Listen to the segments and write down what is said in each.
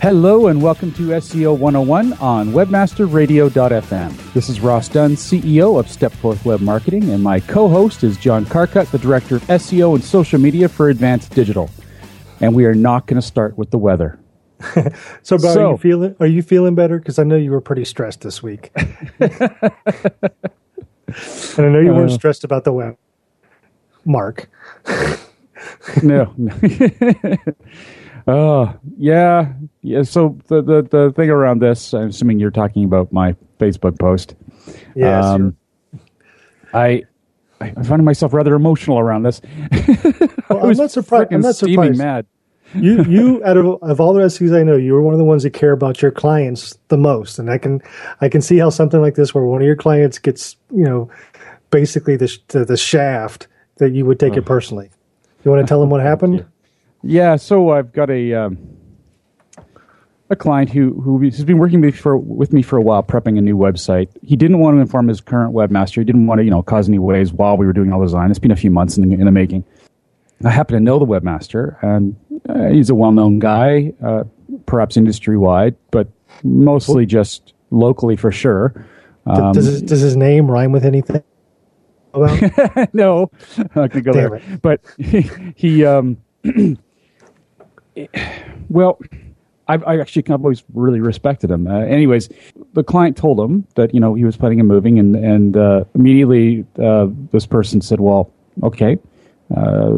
Hello and welcome to SEO 101 on webmasterradio.fm. This is Ross Dunn, CEO of Stepforth Web Marketing, and my co-host is John Carcutt, the Director of SEO and Social Media for Advanced Digital. And we are not going to start with the weather. so, Bob, so, are you feeling are you feeling better? Because I know you were pretty stressed this week, and I know you weren't uh, stressed about the web. Mark. no. Oh, yeah. Yeah. So the, the, the thing around this, I'm assuming you're talking about my Facebook post. Yes. Um, I, I find myself rather emotional around this. well, I'm not surprised. I'm not surprised. Mad. you, you, out of, of all the SEOs I know, you were one of the ones that care about your clients the most, and I can, I can see how something like this, where one of your clients gets, you know, basically the the, the shaft, that you would take oh. it personally. You want to tell them what happened? Yeah, so I've got a um, a client who who has been working with, for, with me for a while, prepping a new website. He didn't want to inform his current webmaster. He didn't want to, you know, cause any waves while we were doing all the design. It's been a few months in the, in the making. I happen to know the webmaster, and uh, he's a well-known guy, uh, perhaps industry-wide, but mostly just locally for sure. Um, does, his, does his name rhyme with anything? no, I'm not gonna go Damn there. It. But he, he um, well, I've, I actually I've always really respected him. Uh, anyways, the client told him that you know he was planning on moving, and and uh, immediately uh, this person said, "Well, okay, uh,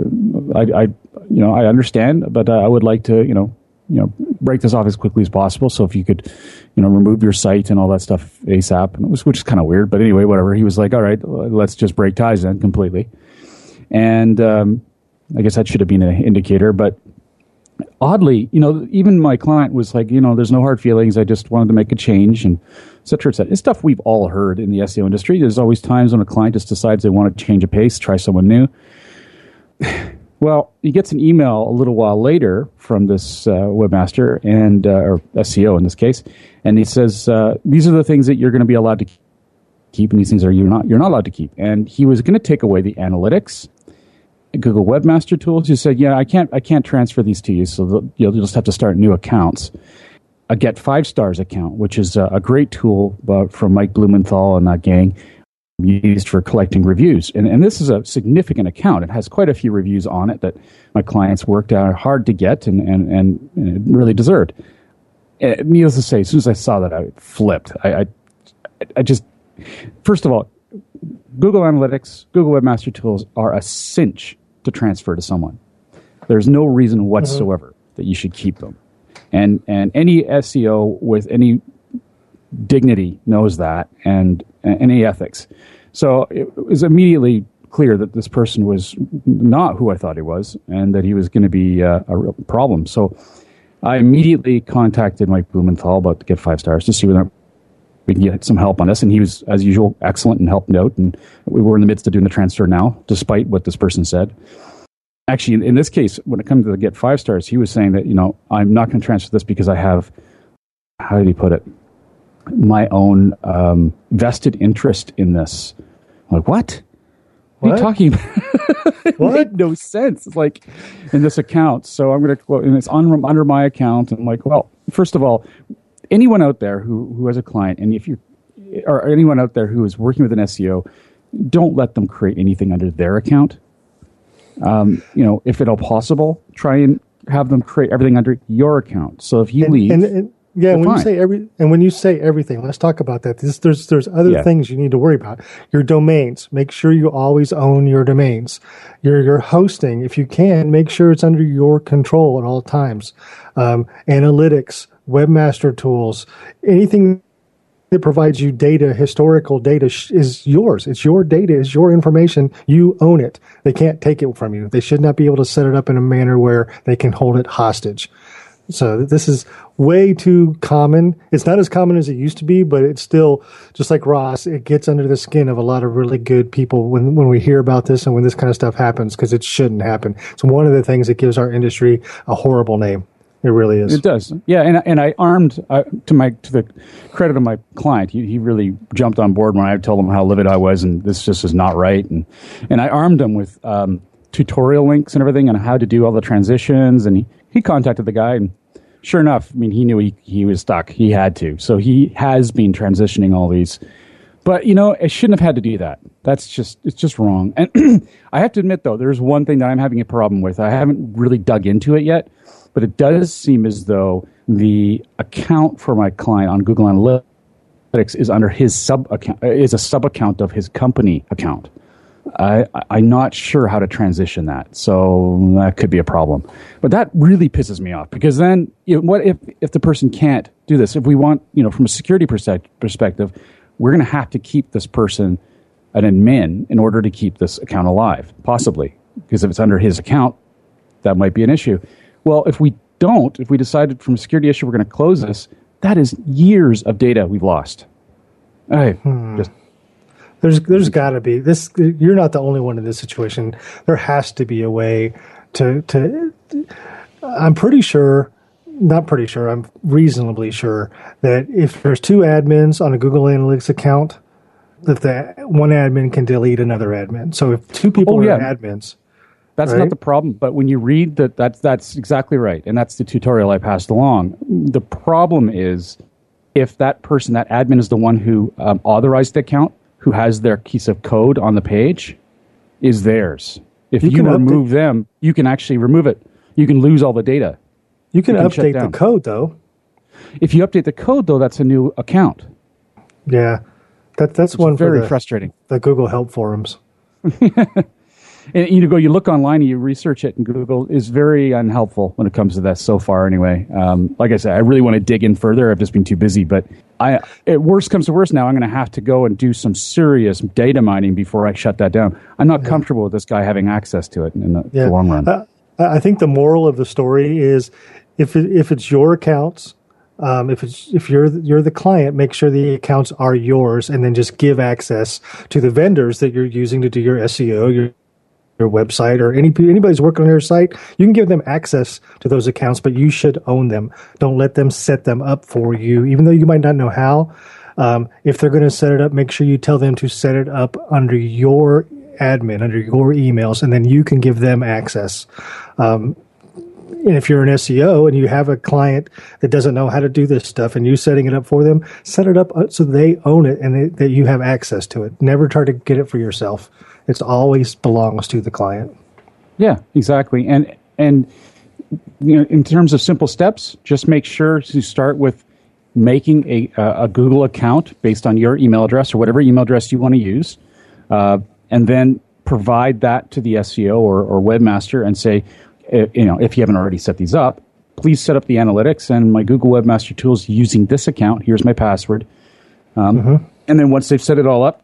I, I, you know I understand, but I would like to you know you know break this off as quickly as possible. So if you could, you know, remove your site and all that stuff ASAP, was, which is kind of weird, but anyway, whatever. He was like, "All right, let's just break ties then completely," and um, I guess that should have been an indicator, but oddly, you know, even my client was like, you know, there's no hard feelings. I just wanted to make a change and et cetera, et cetera. It's stuff we've all heard in the SEO industry. There's always times when a client just decides they want to change a pace, try someone new. Well, he gets an email a little while later from this uh, webmaster and uh, or SEO in this case, and he says uh, these are the things that you're going to be allowed to keep, and these things are you're not you're not allowed to keep. And he was going to take away the analytics Google Webmaster Tools. You said, "Yeah, I can't, I can't transfer these to you, so you'll just have to start new accounts." A Get Five Stars account, which is a, a great tool uh, from Mike Blumenthal and that gang, used for collecting reviews. And, and this is a significant account. It has quite a few reviews on it that my clients worked out hard to get and, and, and, and really deserved. Uh, needless to say, as soon as I saw that, I flipped. I, I, I just, first of all, Google Analytics, Google Webmaster Tools are a cinch to transfer to someone. There's no reason whatsoever mm-hmm. that you should keep them. And and any SEO with any dignity knows that and, and any ethics. So it was immediately clear that this person was not who I thought he was and that he was going to be uh, a real problem. So I immediately contacted Mike Blumenthal about to get five stars to see whether we can get some help on this. And he was, as usual, excellent and helped out. And we were in the midst of doing the transfer now, despite what this person said. Actually, in, in this case, when it comes to the get five stars, he was saying that, you know, I'm not going to transfer this because I have, how did he put it? My own um, vested interest in this. I'm like, what? What, are you talking about? it what? made no sense. It's like in this account. So I'm going to quote, and it's on, under my account. And I'm like, well, first of all, anyone out there who, who has a client, and if you're, or anyone out there who is working with an SEO, don't let them create anything under their account. Um, you know, if at all possible, try and have them create everything under your account. So if you and, leave, and, and yeah, when fine. you say every, and when you say everything, let's talk about that. This, there's there's other yeah. things you need to worry about. Your domains. Make sure you always own your domains. Your your hosting, if you can, make sure it's under your control at all times. Um, analytics, webmaster tools, anything that provides you data, historical data is yours. It's your data, it's your information. You own it. They can't take it from you. They should not be able to set it up in a manner where they can hold it hostage. So this is way too common. It's not as common as it used to be, but it's still just like Ross. It gets under the skin of a lot of really good people when when we hear about this and when this kind of stuff happens because it shouldn't happen. It's one of the things that gives our industry a horrible name. It really is. It does. Yeah, and and I armed uh, to my to the credit of my client. He he really jumped on board when I told him how livid I was, and this just is not right. And and I armed him with um, tutorial links and everything on how to do all the transitions. And he, he contacted the guy, and sure enough, I mean, he knew he he was stuck. He had to. So he has been transitioning all these. But you know, it shouldn't have had to do that. That's just it's just wrong. And I have to admit, though, there's one thing that I'm having a problem with. I haven't really dug into it yet but it does seem as though the account for my client on Google Analytics is under his sub account uh, is a sub account of his company account. I, I'm not sure how to transition that, so that could be a problem. But that really pisses me off because then, what if if the person can't do this? If we want, you know, from a security perspective, we're going to have to keep this person an admin in order to keep this account alive, possibly because if it's under his account, that might be an issue. Well, if we don't, if we decided from a security issue we're going to close this, that is years of data we've lost. I hmm. just there's there's got to be this. You're not the only one in this situation. There has to be a way to to. I'm pretty sure, not pretty sure. I'm reasonably sure that if there's two admins on a Google Analytics account, that the one admin can delete another admin. So if two people oh, are yeah. admins, that's right? not the problem. But when you read that, that's that's exactly right, and that's the tutorial I passed along. The problem is if that person, that admin, is the one who um, authorized the account, who has their piece of code on the page, is theirs. If you, you remove update. them, you can actually remove it. You can lose all the data. You can, you can update the code though. If you update the code though, that's a new account. Yeah, that that's Which one very the, frustrating. The Google Help forums. and you go, you look online, and you research it, and Google is very unhelpful when it comes to that so far. Anyway, um, like I said, I really want to dig in further. I've just been too busy, but I, it worst comes to worst, now I'm going to have to go and do some serious data mining before I shut that down. I'm not yeah. comfortable with this guy having access to it in the, yeah. the long run. Uh, I think the moral of the story is if it, if it's your accounts. Um, if it's if you're you're the client, make sure the accounts are yours, and then just give access to the vendors that you're using to do your SEO, your your website or any anybody's working on your site, you can give them access to those accounts, but you should own them. Don't let them set them up for you, even though you might not know how. Um, if they're going to set it up, make sure you tell them to set it up under your admin, under your emails, and then you can give them access. Um, and if you're an SEO and you have a client that doesn't know how to do this stuff and you're setting it up for them, set it up uh, so they own it and they, that you have access to it. Never try to get it for yourself. It always belongs to the client. Yeah, exactly. And and you know, in terms of simple steps, just make sure to start with making a a Google account based on your email address or whatever email address you want to use, uh, and then provide that to the SEO or, or webmaster and say, eh, you know, if you haven't already set these up, please set up the analytics and my Google Webmaster Tools using this account. Here's my password. Um, mm-hmm. And then once they've set it all up,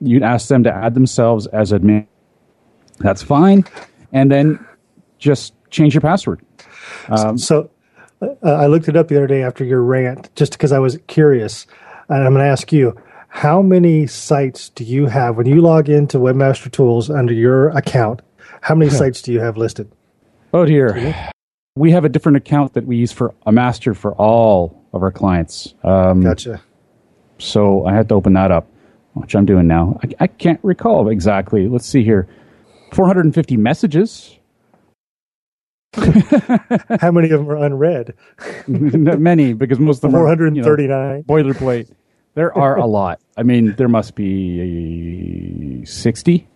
you'd ask them to add themselves as admin. That's fine. And then just change your password. Um, so uh, I looked it up the other day after your rant, just because I was curious. And I'm going to ask you, how many sites do you have when you log into Webmaster Tools under your account? How many sites do you have listed? Oh dear. We have a different account that we use for a master for all of our clients. Um, gotcha. So I had to open that up which I'm doing now. I, I can't recall exactly. Let's see here 450 messages. How many of them are unread? Many, because most of them 439. are you know, boilerplate. There are a lot. I mean, there must be 60.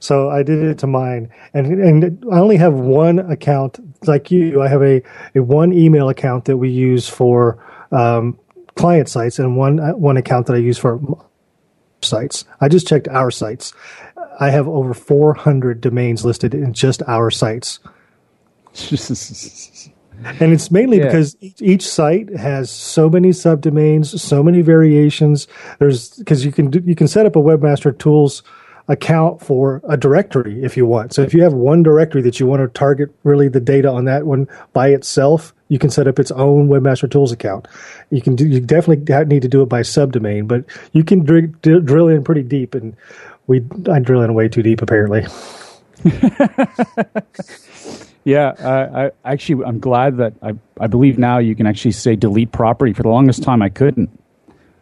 So I did it to mine, and and I only have one account like you. I have a, a one email account that we use for um, client sites, and one one account that I use for sites. I just checked our sites. I have over 400 domains listed in just our sites. and it's mainly yeah. because each site has so many subdomains, so many variations. There's because you can do, you can set up a webmaster tools account for a directory if you want. So if you have one directory that you want to target really the data on that one by itself, you can set up its own Webmaster Tools account. You can do, you definitely need to do it by subdomain, but you can dr- drill in pretty deep, and we I drill in way too deep apparently. yeah, uh, I actually I'm glad that I I believe now you can actually say delete property. For the longest time, I couldn't.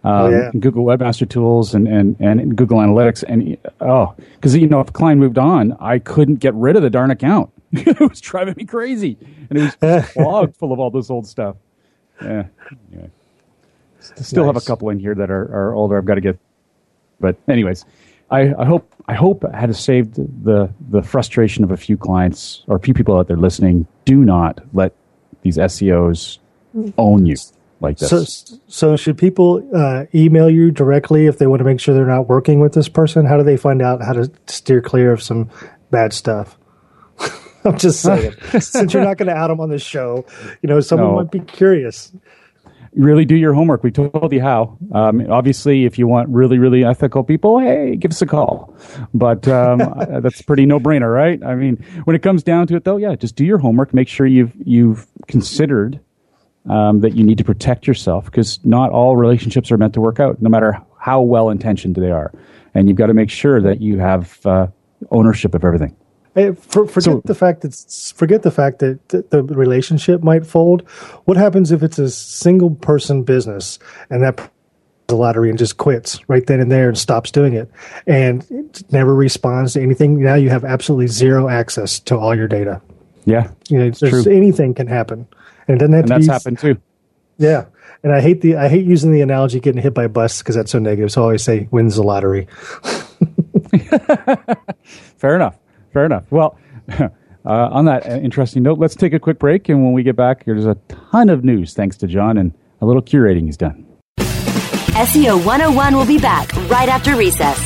Oh, um, oh, yeah. Google Webmaster Tools and, and, and Google Analytics. And oh, because, you know, if client moved on, I couldn't get rid of the darn account. it was driving me crazy. And it was clogged full of all this old stuff. Yeah. Anyway. Still nice. have a couple in here that are, are older. I've got to get. But, anyways, I, I hope I hope I had saved the, the frustration of a few clients or a few people out there listening. Do not let these SEOs own you like this. So, so should people uh, email you directly if they want to make sure they're not working with this person? How do they find out how to steer clear of some bad stuff? I'm just saying, since you're not going to out them on the show, you know, someone no. might be curious. Really do your homework. We told you how. Um, obviously, if you want really, really ethical people, hey, give us a call. But um, that's pretty no brainer, right? I mean, when it comes down to it, though, yeah, just do your homework. Make sure you've you've considered um, that you need to protect yourself because not all relationships are meant to work out, no matter how well intentioned they are. And you've got to make sure that you have uh, ownership of everything. For, forget so, the fact that forget the fact that th- the relationship might fold. What happens if it's a single person business and that the lottery and just quits right then and there and stops doing it and never responds to anything? Now you have absolutely zero access to all your data. Yeah, you know, anything can happen and it doesn't have and to that's be, happened too. Yeah, and I hate the I hate using the analogy getting hit by a bus because that's so negative. So I always say wins the lottery. Fair enough. Fair enough. Well. Uh, on that interesting note, let's take a quick break. And when we get back, there's a ton of news thanks to John and a little curating he's done. SEO 101 will be back right after recess.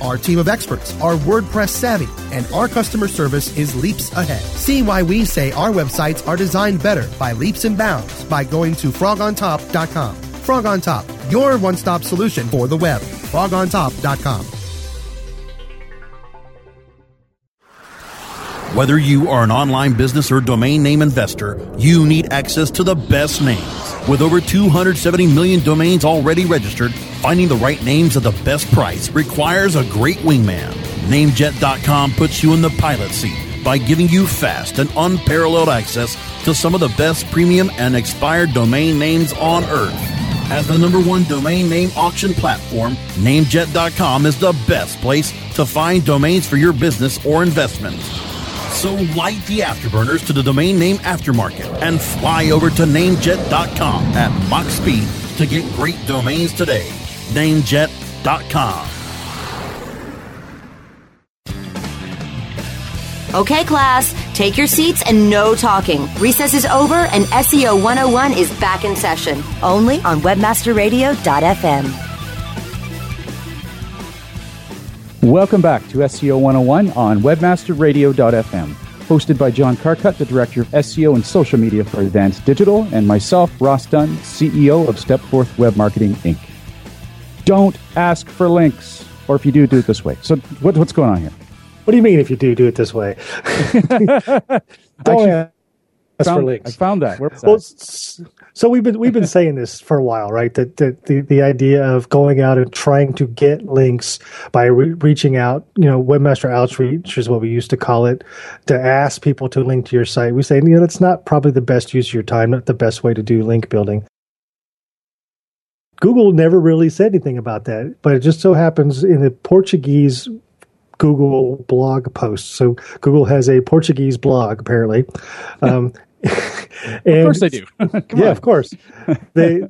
Our team of experts are WordPress savvy, and our customer service is leaps ahead. See why we say our websites are designed better by leaps and bounds by going to frogontop.com. Frog on Top, your one stop solution for the web. frogontop.com. Whether you are an online business or domain name investor, you need access to the best names. With over 270 million domains already registered, finding the right names at the best price requires a great wingman. Namejet.com puts you in the pilot seat by giving you fast and unparalleled access to some of the best premium and expired domain names on earth. As the number one domain name auction platform, Namejet.com is the best place to find domains for your business or investment. So light the afterburners to the domain name aftermarket and fly over to namejet.com at Mach speed to get great domains today. Namejet.com. Okay, class, take your seats and no talking. Recess is over and SEO 101 is back in session, only on webmasterradio.fm. Welcome back to SEO 101 on webmasterradio.fm. Hosted by John Carcutt, the Director of SEO and Social Media for Advanced Digital, and myself, Ross Dunn, CEO of Stepforth Web Marketing, Inc. Don't ask for links, or if you do, do it this way. So, what, what's going on here? What do you mean if you do, do it this way? Don't ask for links. I found that. Well, so we've been we've been saying this for a while, right? That, that the the idea of going out and trying to get links by re- reaching out, you know, webmaster outreach is what we used to call it, to ask people to link to your site. We say, you know, that's not probably the best use of your time, not the best way to do link building. Google never really said anything about that, but it just so happens in the Portuguese Google blog post. So Google has a Portuguese blog apparently. Um, and, of course they do. yeah, on. of course. They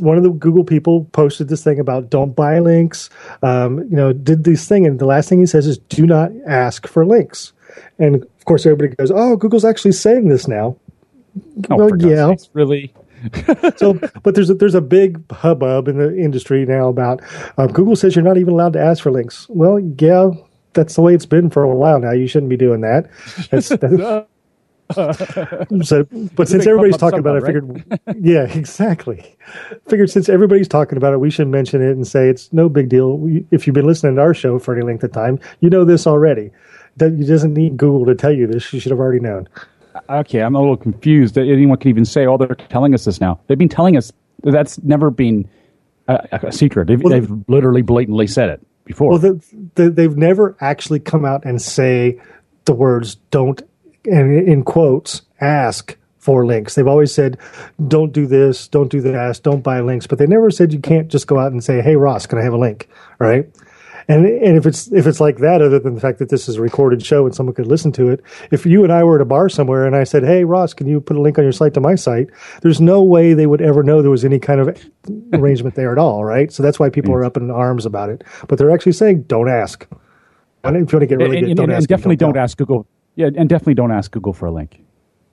one of the Google people posted this thing about don't buy links. Um, you know, did this thing, and the last thing he says is do not ask for links. And of course, everybody goes, "Oh, Google's actually saying this now." Oh, well, yeah, sakes, really. so, but there's a, there's a big hubbub in the industry now about uh, Google says you're not even allowed to ask for links. Well, yeah, that's the way it's been for a while now. You shouldn't be doing that. That's, that's, so, but since everybody's talking about it, I figured, yeah, exactly. Figured since everybody's talking about it, we should mention it and say it's no big deal. if you've been listening to our show for any length of time, you know this already. That you doesn't need Google to tell you this. You should have already known. Okay, I'm a little confused that anyone can even say, "Oh, they're telling us this now." They've been telling us that's never been a, a secret. They've, well, they've, literally blatantly said it before. Well, the, the, they've never actually come out and say the words "don't" and in quotes ask for links. They've always said, "Don't do this, don't do that, don't buy links," but they never said you can't just go out and say, "Hey, Ross, can I have a link?" Right? And and if it's if it's like that, other than the fact that this is a recorded show and someone could listen to it, if you and I were at a bar somewhere and I said, "Hey, Ross, can you put a link on your site to my site?" There's no way they would ever know there was any kind of arrangement there at all, right? So that's why people are up in arms about it. But they're actually saying, "Don't ask." If you want to get really and, good, and, don't and, ask. And definitely don't, don't ask Google. Yeah, and definitely don't ask Google for a link.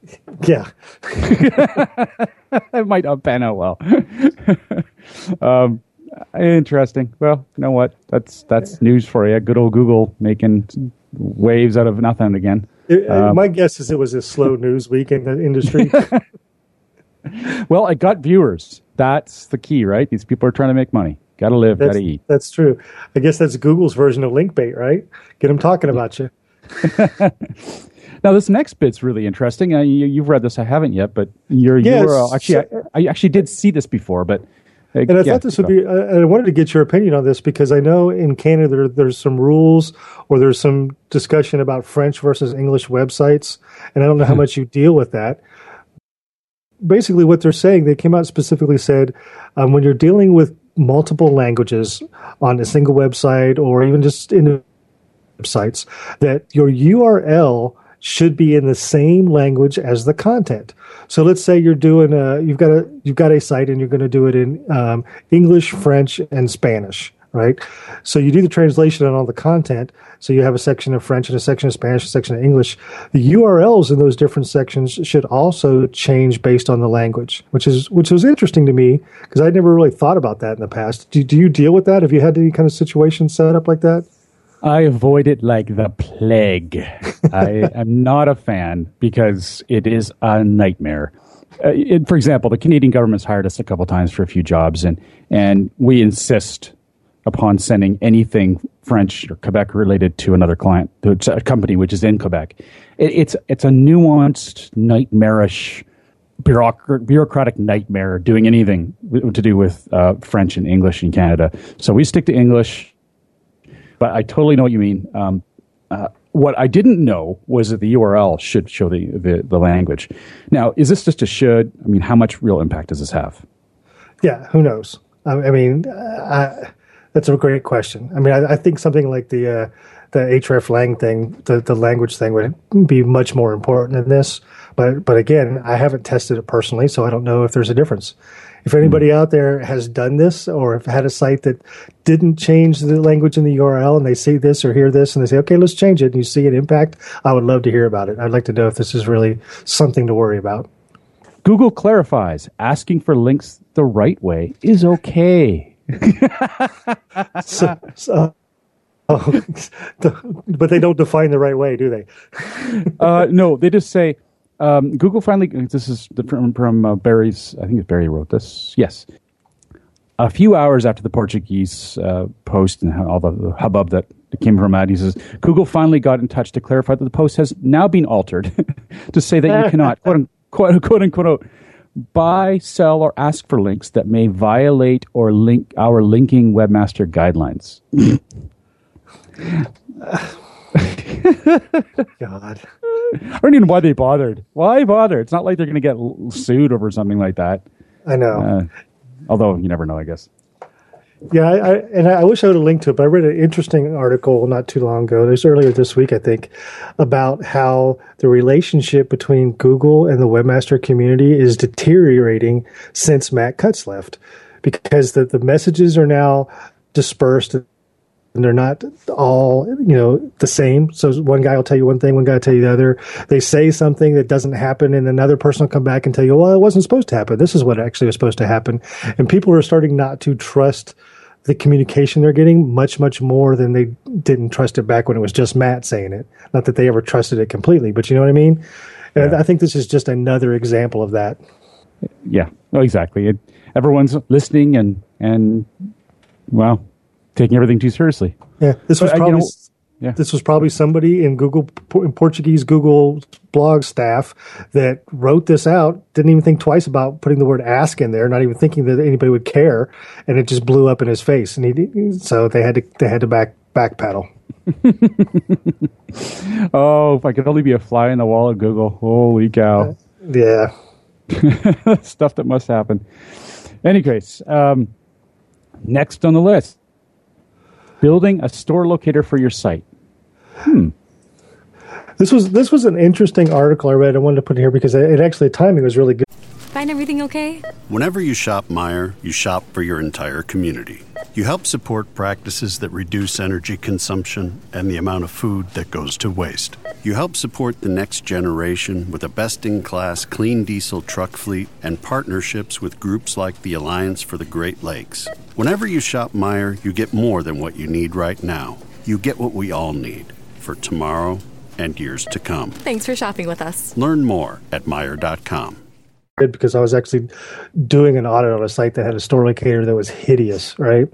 Yeah, it might not pan out well. um, Interesting. Well, you know what? That's that's news for you. Good old Google making waves out of nothing again. It, um, my guess is it was a slow news week in the industry. well, I got viewers. That's the key, right? These people are trying to make money. Got to live, got to eat. That's true. I guess that's Google's version of link bait, right? Get them talking about you. now, this next bit's really interesting. Uh, you, have read this, I haven't yet, but your yes. URL. Actually, so, I, I, actually did see this before, but and I yeah, thought this would be, I wanted to get your opinion on this because I know in Canada there, there's some rules or there's some discussion about French versus English websites. And I don't know how hmm. much you deal with that. Basically, what they're saying, they came out specifically said um, when you're dealing with multiple languages on a single website or even just in websites, that your URL should be in the same language as the content. So let's say you're doing a you've got a you've got a site and you're going to do it in um, English, French, and Spanish, right? So you do the translation on all the content. So you have a section of French and a section of Spanish, a section of English. The URLs in those different sections should also change based on the language, which is which was interesting to me because I'd never really thought about that in the past. Do, do you deal with that? Have you had any kind of situation set up like that? I avoid it like the plague. I am not a fan because it is a nightmare. Uh, it, for example, the Canadian government's hired us a couple times for a few jobs, and and we insist upon sending anything French or Quebec related to another client, to a company which is in Quebec. It, it's it's a nuanced, nightmarish, bureaucrat, bureaucratic nightmare doing anything to do with uh, French and English in Canada. So we stick to English but I totally know what you mean. Um, uh, what I didn't know was that the URL should show the, the, the language. Now, is this just a should? I mean, how much real impact does this have? Yeah, who knows? I, mean, I, that's a great question. I mean, I, I think something like the uh, the hreflang thing, the, the language thing, would be much more important than this. But but again, I haven't tested it personally, so I don't know if there's a difference. If anybody out there has done this or have had a site that didn't change the language in the URL and they see this or hear this and they say, okay, let's change it and you see an impact, I would love to hear about it. I'd like to know if this is really something to worry about. Google clarifies asking for links the right way is okay. so, so oh, but they don't define the right way, do they? uh, no, they just say um, Google finally, this is from, from uh, Barry's, I think it's Barry wrote this. Yes. A few hours after the Portuguese uh, post and all the, hubbub that came from that, he says, Google finally got in touch to clarify that the post has now been altered to say that you cannot, quote, unquote, quote unquote, buy, sell, or ask for links that may violate or link our linking webmaster guidelines. God. I don't even know why they bothered. Why bother? It's not like they're going to get sued over something like that. I know. Uh, although you never know, I guess. Yeah, I, I, and I wish I would have linked to it, but I read an interesting article not too long ago. It was earlier this week, I think, about how the relationship between Google and the webmaster community is deteriorating since Matt Cutts left, because the the messages are now dispersed and they're not all you know the same. So one guy will tell you one thing, one guy will tell you the other. They say something that doesn't happen, and another person will come back and tell you, "Well, it wasn't supposed to happen. This is what actually was supposed to happen." And people are starting not to trust the communication they're getting much much more than they didn't trust it back when it was just Matt saying it. Not that they ever trusted it completely, but you know what I mean. And yeah. I think this is just another example of that. Yeah, oh, exactly. It, everyone's listening and and well, taking everything too seriously. Yeah, this was but, probably. You know, yeah. This was probably somebody in Google in Portuguese Google blog staff that wrote this out. Didn't even think twice about putting the word "ask" in there, not even thinking that anybody would care, and it just blew up in his face. And he so they had to they had to back back pedal. oh, if I could only be a fly in the wall at Google! Holy cow! yeah, stuff that must happen. Any case, um, next on the list, building a store locator for your site. Hmm. This was this was an interesting article I read. I wanted to put it here because it actually timing was really good. Find everything okay? Whenever you shop Meijer, you shop for your entire community. You help support practices that reduce energy consumption and the amount of food that goes to waste. You help support the next generation with a best in class clean diesel truck fleet and partnerships with groups like the Alliance for the Great Lakes. Whenever you shop Meijer, you get more than what you need right now. You get what we all need for tomorrow and years to come. Thanks for shopping with us. Learn more at Meijer.com. Because I was actually doing an audit on a site that had a store locator that was hideous, right?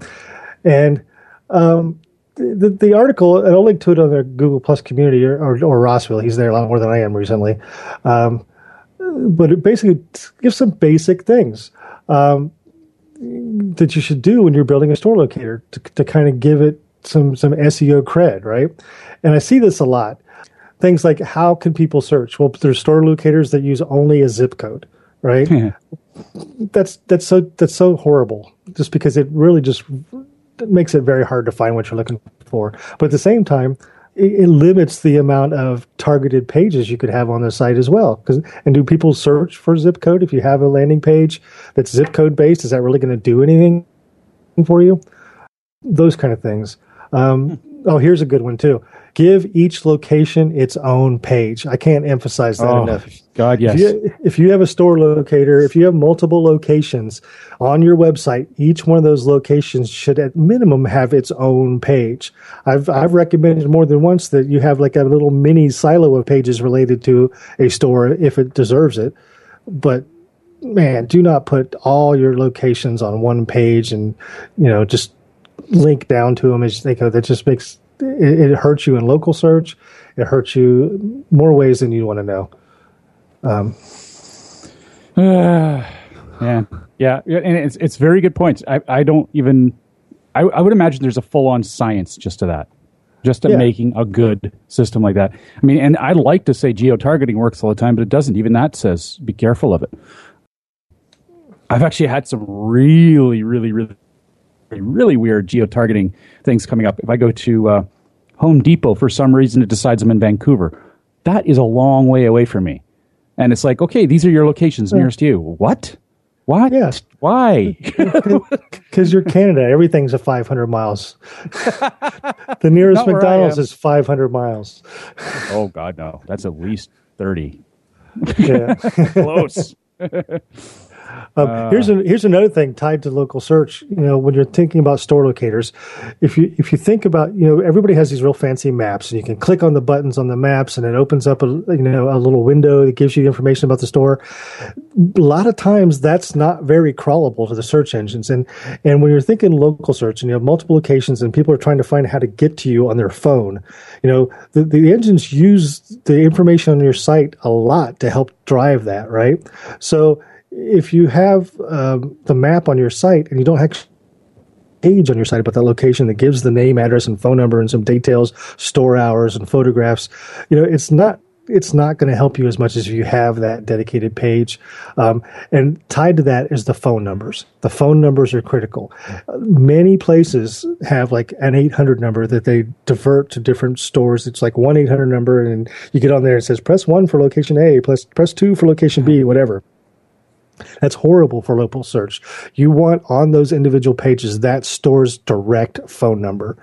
And um, the, the article, and I'll link to it on the Google Plus community or, or, or Rossville. He's there a lot more than I am recently. Um, but it basically gives some basic things um, that you should do when you're building a store locator to, to kind of give it some some SEO cred, right? And I see this a lot. Things like how can people search? Well, there's store locators that use only a zip code, right? that's that's so that's so horrible. Just because it really just makes it very hard to find what you're looking for. But at the same time, it, it limits the amount of targeted pages you could have on the site as well. Because and do people search for zip code if you have a landing page that's zip code based? Is that really going to do anything for you? Those kind of things. Um, oh, here's a good one too. Give each location its own page. I can't emphasize that oh, enough. God, yes. If you, if you have a store locator, if you have multiple locations on your website, each one of those locations should at minimum have its own page. I've I've recommended more than once that you have like a little mini silo of pages related to a store if it deserves it. But man, do not put all your locations on one page and you know just link down to them is know, that just makes it, it, hurts you in local search. It hurts you more ways than you want to know. Um, uh, yeah, yeah, and it's it's very good points. I I don't even. I, I would imagine there's a full on science just to that, just to yeah. making a good system like that. I mean, and I like to say geo targeting works all the time, but it doesn't. Even that says be careful of it. I've actually had some really, really, really really weird geo targeting things coming up. If I go to uh, Home Depot for some reason, it decides I'm in Vancouver. That is a long way away from me. And it's like, okay, these are your locations nearest you. What? What? Yes. Why? Because you're Canada. Everything's a 500 miles. the nearest McDonald's is 500 miles. Oh, God, no. That's at least 30. Yeah. Close. Um, uh, here's here's another thing tied to local search. You know, when you're thinking about store locators, if you if you think about you know everybody has these real fancy maps, and you can click on the buttons on the maps, and it opens up a you know a little window that gives you information about the store. A lot of times, that's not very crawlable to the search engines, and and when you're thinking local search, and you have multiple locations, and people are trying to find how to get to you on their phone, you know, the, the engines use the information on your site a lot to help drive that, right? So if you have um, the map on your site and you don't have page on your site about that location that gives the name, address, and phone number and some details, store hours and photographs, you know, it's not it's not going to help you as much as if you have that dedicated page. Um, and tied to that is the phone numbers. The phone numbers are critical. Uh, many places have like an 800 number that they divert to different stores. It's like one 800 number, and you get on there and it says press one for location A, plus press two for location B, whatever. That's horrible for local search. You want on those individual pages that store's direct phone number.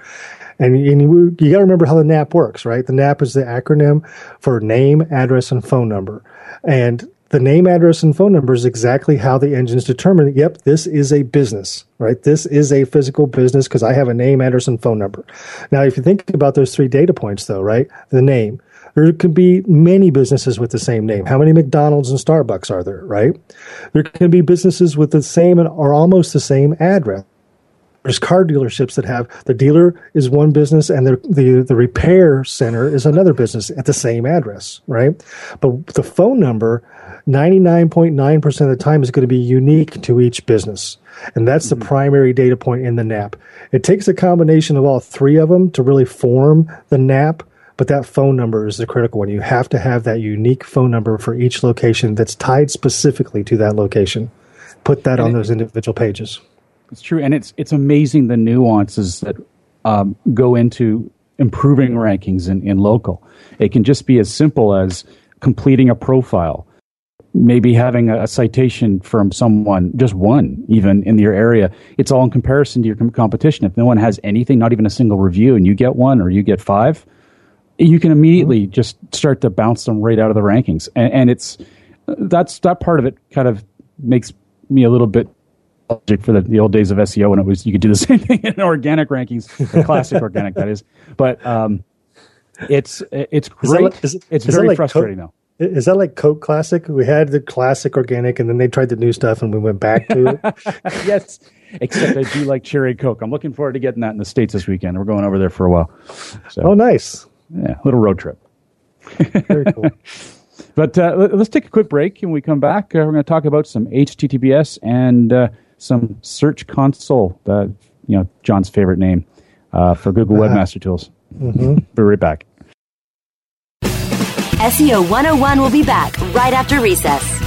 And, and you, you got to remember how the NAP works, right? The NAP is the acronym for name, address, and phone number. And the name, address, and phone number is exactly how the engines determine, yep, this is a business, right? This is a physical business because I have a name, address, and phone number. Now, if you think about those three data points, though, right? The name, there could be many businesses with the same name. How many McDonald's and Starbucks are there, right? There can be businesses with the same or almost the same address. There's car dealerships that have the dealer is one business and the, the, the repair center is another business at the same address, right? But the phone number, 99.9% of the time, is going to be unique to each business. And that's mm-hmm. the primary data point in the NAP. It takes a combination of all three of them to really form the NAP but that phone number is the critical one. You have to have that unique phone number for each location that's tied specifically to that location. Put that and on it, those individual pages. It's true, and it's it's amazing the nuances that um, go into improving rankings in, in local. It can just be as simple as completing a profile, maybe having a, a, citation from someone, just one, even in your area. It's all in comparison to your com- competition. If no one has anything, not even a single review, and you get one or you get five, you can immediately mm-hmm. just start to bounce them right out of the rankings. And, and it's that's that part of it kind of makes me a little bit logic for the, the old days of SEO when it was you could do the same thing in organic rankings, classic organic that is. But um, it's it's great. Like, is, it's very like frustrating though. Is that like Coke Classic? We had the classic organic, and then they tried the new stuff, and we went back to it. yes, except I do like cherry Coke. I'm looking forward to getting that in the states this weekend. We're going over there for a while. So, oh, nice yeah, little road trip. Very cool. but uh, let's take a quick break. and we come back, uh, we're going to talk about some HTTPS and uh, some Search Console, you know John's favorite name uh, for Google uh-huh. Webmaster Tools. Mm-hmm. be right back. SEO 101 will be back right after recess.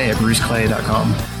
at bruceclay.com.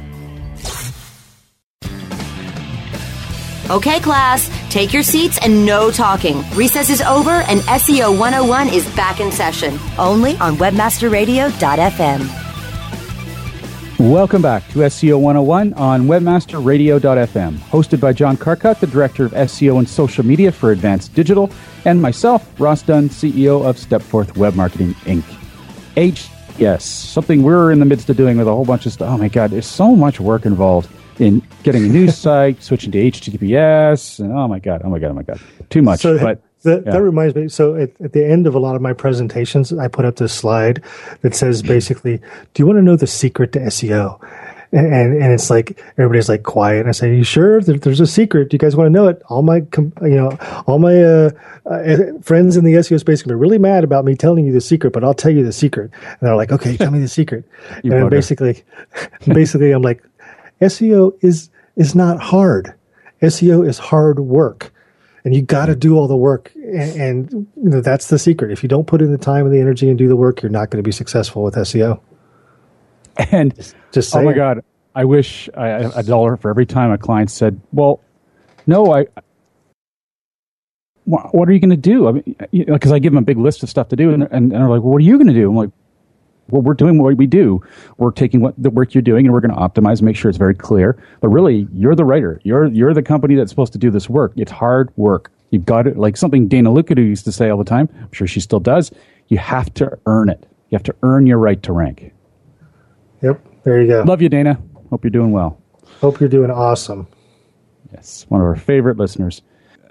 Okay, class, take your seats and no talking. Recess is over and SEO 101 is back in session. Only on webmasterradio.fm. Welcome back to SEO 101 on webmasterradio.fm, hosted by John Carcutt, the Director of SEO and Social Media for Advanced Digital, and myself, Ross Dunn, CEO of Stepforth Web Marketing Inc. H, yes, something we're in the midst of doing with a whole bunch of stuff. Oh my God, there's so much work involved in getting a new site, switching to HTTPS, and oh my God, oh my God, oh my God, too much. So, but that, yeah. that reminds me. So at, at, the end of a lot of my presentations, I put up this slide that says basically, "Do you want to know the secret to SEO?" And, and, and it's like everybody's like quiet. And I say, "You sure? There, there's a secret. Do you guys want to know it?" All my you know, all my uh, uh, friends in the SEO space are really mad about me telling you the secret, but I'll tell you the secret. And they're like, "Okay, tell me the secret." and basically, basically, I'm like, SEO is is not hard. SEO is hard work and you got to do all the work and, and you know, that's the secret if you don't put in the time and the energy and do the work you're not going to be successful with seo and just, just oh my god i wish I, a dollar for every time a client said well no i what are you going to do? I mean, because I give them a big list of stuff to do, and, and, and they're like, well, "What are you going to do?" I'm like, well, we're doing what we do. We're taking what the work you're doing and we're going to optimize, and make sure it's very clear. But really, you're the writer. You're you're the company that's supposed to do this work. It's hard work. You've got it. Like something Dana Lookadoo used to say all the time. I'm sure she still does. You have to earn it. You have to earn your right to rank. Yep. There you go. Love you, Dana. Hope you're doing well. Hope you're doing awesome. Yes, one of our favorite listeners.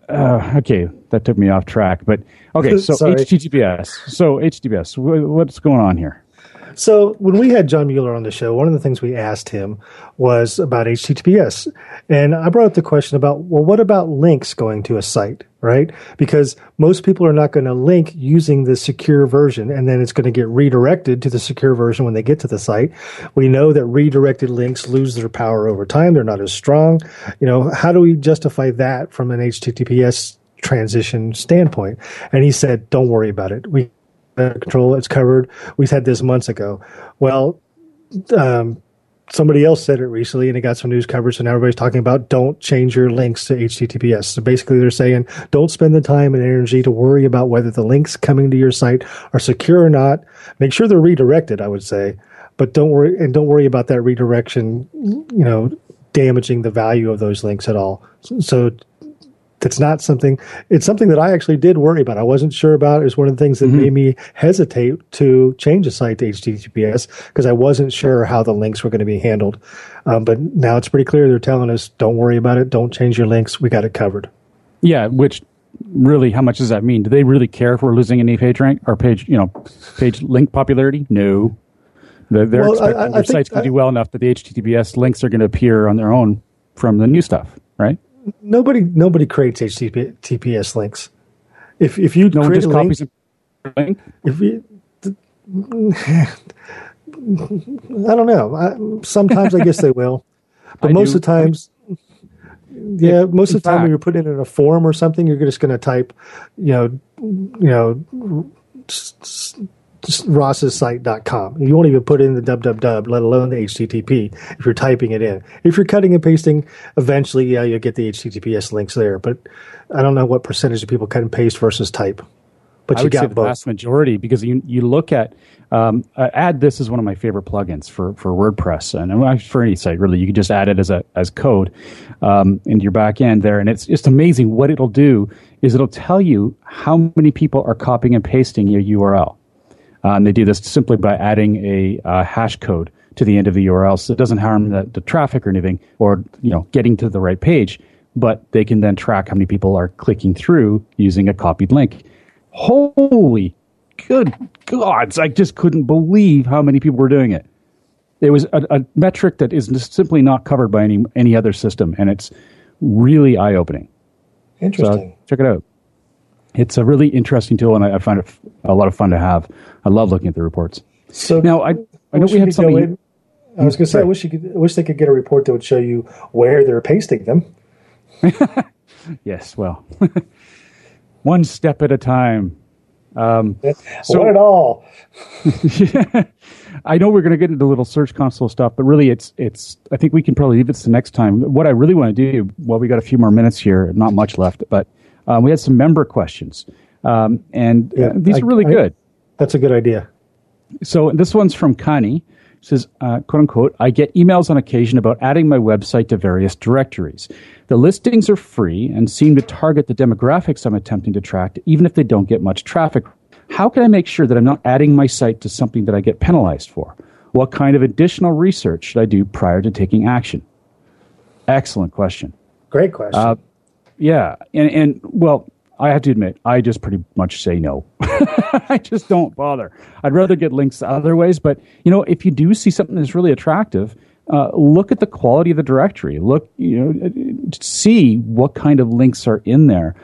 Uh, okay, that took me off track. But okay, so HTTPS. So HTTPS. What's going on here? So when we had John Mueller on the show, one of the things we asked him was about HTTPS. And I brought up the question about, well, what about links going to a site, right? Because most people are not going to link using the secure version and then it's going to get redirected to the secure version when they get to the site. We know that redirected links lose their power over time. They're not as strong. You know, how do we justify that from an HTTPS transition standpoint? And he said, don't worry about it. We control. It's covered. We've had this months ago. Well, um, somebody else said it recently and it got some news coverage and everybody's talking about don't change your links to https so basically they're saying don't spend the time and energy to worry about whether the links coming to your site are secure or not make sure they're redirected i would say but don't worry and don't worry about that redirection you know damaging the value of those links at all so that's not something it's something that I actually did worry about. I wasn't sure about. It was one of the things that mm-hmm. made me hesitate to change the site to HTTPS because I wasn't sure how the links were going to be handled. Um, but now it's pretty clear they're telling us don't worry about it, don't change your links. We got it covered. Yeah, which really how much does that mean? Do they really care if we're losing any page rank or page, you know, page link popularity? No. They're, they're well, expecting I, I their site's to do well enough that the HTTPS links are going to appear on their own from the new stuff, right? Nobody nobody creates HTTPS links. If if you no create one just a link, if you, I don't know. I, sometimes I guess they will, but I most do. of the times, yeah, most of the time fact, when you're putting it in a form or something, you're just going to type, you know, you know, ross'ssite.com. You won't even put in the www, let alone the HTTP if you're typing it in. If you're cutting and pasting, eventually, yeah, you'll get the HTTPS links there. But I don't know what percentage of people cut and paste versus type. But I you got the both. vast majority because you you look at um, uh, AddThis is one of my favorite plugins for for WordPress and for any site really. You can just add it as a as code um, into your back end there, and it's just amazing what it'll do. Is it'll tell you how many people are copying and pasting your URL. Uh, and they do this simply by adding a uh, hash code to the end of the URL, so it doesn't harm the, the traffic or anything, or you know, getting to the right page. But they can then track how many people are clicking through using a copied link. Holy good gods! I just couldn't believe how many people were doing it. It was a, a metric that is simply not covered by any any other system, and it's really eye opening. Interesting. So check it out it's a really interesting tool, and I, I find it a lot of fun to have. I love looking at the reports. So now I, I know we have something. I was going to say, I wish you could. I wish they could get a report that would show you where they're pasting them. yes, well, one step at a time. Um, so, it all. I know we're going to get into a little Search Console stuff, but really, it's it's. I think we can probably leave it to the next time. What I really want to do, well, we got a few more minutes here, not much left, but um, we had some member questions, um, and uh, yeah, these I, are really I, good. That's a good idea. So this one's from Kani. says, uh, quote unquote, I get emails on occasion about adding my website to various directories. The listings are free and seem to target the demographics I'm attempting to attract, even if they don't get much traffic. How can I make sure that I'm not adding my site to something that I get penalized for? What kind of additional research should I do prior to taking action? Excellent question. Great question. Uh, yeah. And, and, well, I have to admit, I just pretty much say no. I just don't bother. I'd rather get links other ways. But you know, if you do see something that's really attractive, uh, look at the quality of the directory. Look, you know, see what kind of links are in there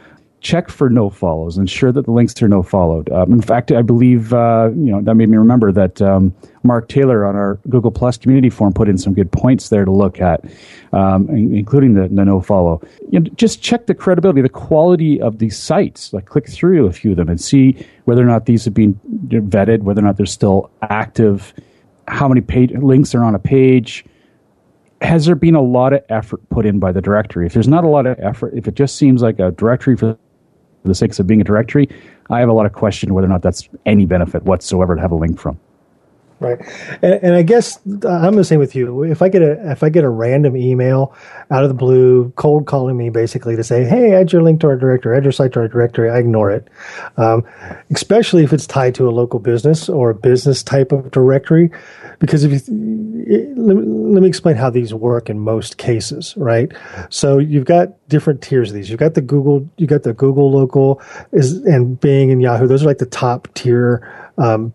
check for no follows, ensure that the links are no followed. Um, in fact, I believe uh, you know that made me remember that um, Mark Taylor on our Google Plus community forum put in some good points there to look at, um, including the, the, no follow. You know, just check the credibility, the quality of these sites. Like click through a few of them and see whether or not these have been vetted, whether or not they're still active, how many page links are on a page has there been a lot of effort put in by the directory? If there's not a lot of effort, if it just seems like a directory for for the sake of being a directory, I have a lot of question whether or not that's any benefit whatsoever to have a link from. Right, and, and, I guess I'm the same with you. If I get a if I get a random email out of the blue, cold calling me basically to say, "Hey, add your link to our directory, add your site to our directory," I ignore it. Um, especially if it's tied to a local business or a business type of directory, because if you it, let, me, let me explain how these work in most cases. Right, so you've got different tiers of these. You've got the Google, you've got the Google local is and Bing and Yahoo. Those are like the top tier. Um,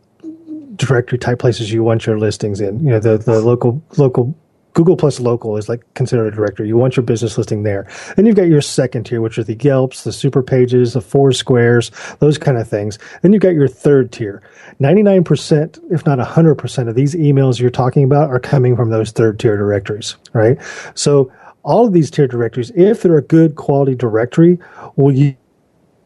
directory type places you want your listings in. You know, the, the local, local Google plus local is like considered a directory. You want your business listing there. Then you've got your second tier, which are the Yelps, the super pages, the four squares, those kind of things. Then you've got your third tier. 99%, if not 100% of these emails you're talking about are coming from those third tier directories, right? So all of these tier directories, if they're a good quality directory, will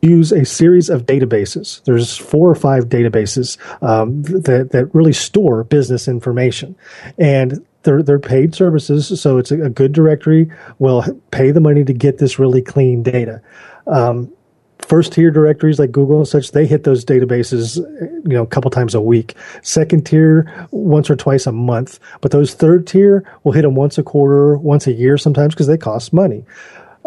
use a series of databases. There's four or five databases um, that that really store business information, and they're they're paid services. So it's a, a good directory. Will pay the money to get this really clean data. Um, first tier directories like Google and such, they hit those databases, you know, a couple times a week. Second tier, once or twice a month. But those third tier will hit them once a quarter, once a year sometimes because they cost money.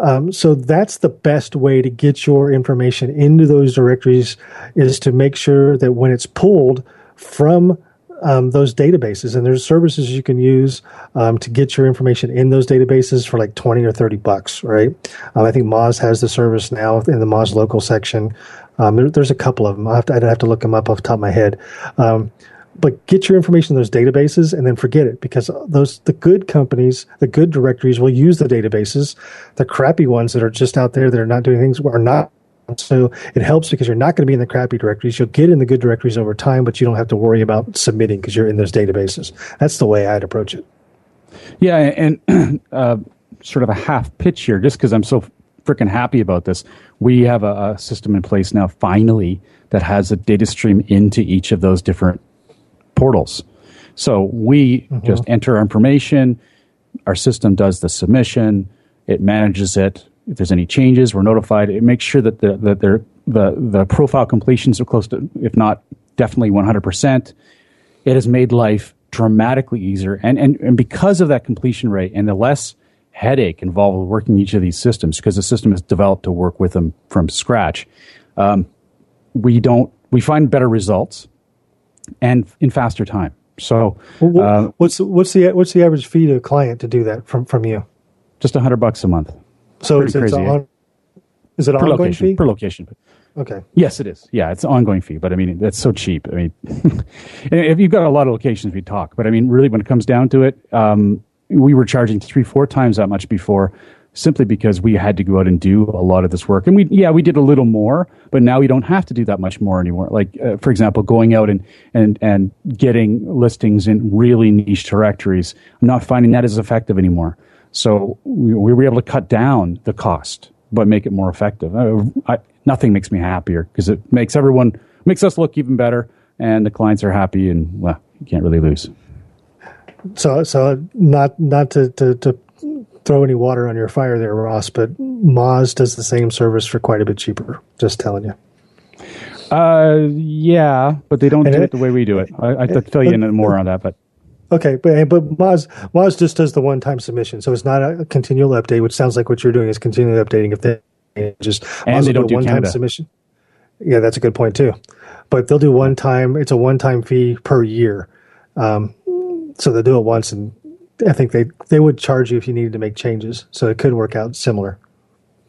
Um, so that's the best way to get your information into those directories is to make sure that when it's pulled from um, those databases, and there's services you can use um, to get your information in those databases for like 20 or 30 bucks, right? Um, I think Moz has the service now in the Moz local section. Um, there, there's a couple of them. I I'd have to look them up off the top of my head. But get your information in those databases and then forget it because those the good companies, the good directories will use the databases. The crappy ones that are just out there that are not doing things are not. So it helps because you're not going to be in the crappy directories. You'll get in the good directories over time, but you don't have to worry about submitting because you're in those databases. That's the way I'd approach it. Yeah, and uh, sort of a half pitch here, just because I'm so freaking happy about this. We have a, a system in place now, finally, that has a data stream into each of those different portals. So we mm-hmm. just enter our information, our system does the submission, it manages it. If there's any changes, we're notified. It makes sure that the that the the profile completions are close to, if not definitely 100%. It has made life dramatically easier, and and and because of that completion rate and the less headache involved with working each of these systems, because the system is developed to work with them from scratch, um, we don't we find better results and in faster time. So, uh, what's what's the what's the average fee to a client to do that from from you? Just a hundred bucks a month. So it's, crazy, it's on, is it per ongoing location, fee per location? Okay. Yes, it is. Yeah, it's an ongoing fee, but I mean that's so cheap. I mean, if you've got a lot of locations, we talk. But I mean, really, when it comes down to it, um, we were charging three, four times that much before simply because we had to go out and do a lot of this work. And we, yeah, we did a little more, but now we don't have to do that much more anymore. Like, uh, for example, going out and, and, and getting listings in really niche directories. I'm not finding that as effective anymore. So we, we were able to cut down the cost, but make it more effective. Uh, I, nothing makes me happier because it makes everyone makes us look even better, and the clients are happy, and well, you can't really lose. So, so not not to, to, to throw any water on your fire there, Ross, but Moz does the same service for quite a bit cheaper. Just telling you. Uh, yeah, but they don't and do it, it, the way we do it. I, I have to fill you in more on that, but Okay, but but Moz Moz just does the one time submission, so it's not a continual update. Which sounds like what you're doing is continually updating. If they just and they don't do one time submission. Yeah, that's a good point too. But they'll do one time. It's a one time fee per year. Um, so they'll do it once, and I think they they would charge you if you needed to make changes. So it could work out similar.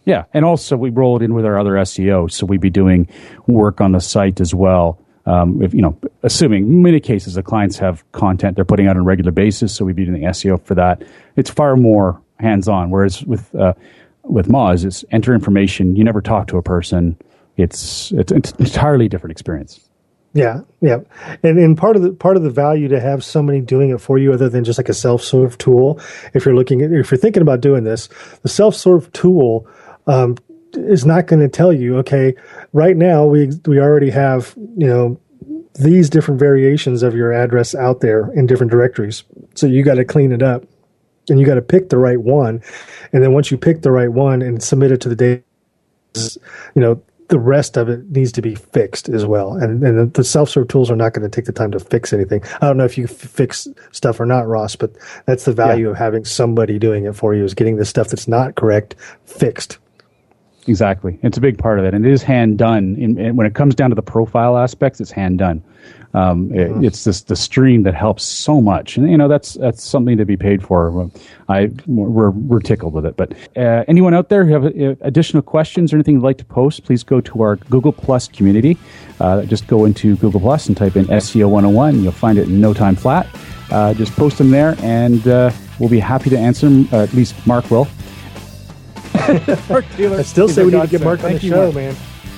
Yeah, and also we roll it in with our other SEO, so we'd be doing work on the site as well um, if you know, assuming in many cases the clients have content they're putting out on a regular basis, so we'd be doing the SEO for that. It's far more hands-on. Whereas with uh, with Moz, it's enter information. You never talk to a person. It's it's, it's an entirely different experience. Yeah, yeah, and and part of the part of the value to have somebody doing it for you, other than just like a self serve tool. If you're looking at, if you're thinking about doing this, the self serve tool um, is not going to tell you, okay, right now we we already have you know these different variations of your address out there in different directories. So you got to clean it up, and you got to pick the right one, and then once you pick the right one and submit it to the data, you know the rest of it needs to be fixed as well. And, and the self serve tools are not going to take the time to fix anything. I don't know if you f- fix stuff or not, Ross, but that's the value yeah. of having somebody doing it for you is getting the stuff that's not correct fixed. Exactly. It's a big part of it. And it is hand done. In, in, when it comes down to the profile aspects, it's hand done. Um, it, mm-hmm. It's this the stream that helps so much, and you know that's that's something to be paid for. I we're we're tickled with it. But uh, anyone out there who have uh, additional questions or anything you'd like to post, please go to our Google Plus community. Uh, just go into Google Plus and type in SEO 101. You'll find it in no time flat. Uh, just post them there, and uh, we'll be happy to answer them. at least Mark will. Mark Taylor. I still say we need to get Mark on the show, Mark. man.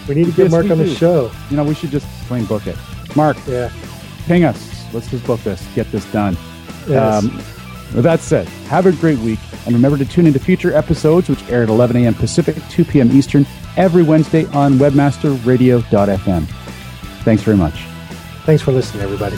We need to get yes, Mark on do. the show. You know, we should just plain book it. Mark, yeah, ping us. Let's just book this. Get this done. Yes. Um, with that said, have a great week, and remember to tune into future episodes, which air at 11 a.m. Pacific, 2 p.m. Eastern, every Wednesday on WebmasterRadio.fm. Thanks very much. Thanks for listening, everybody.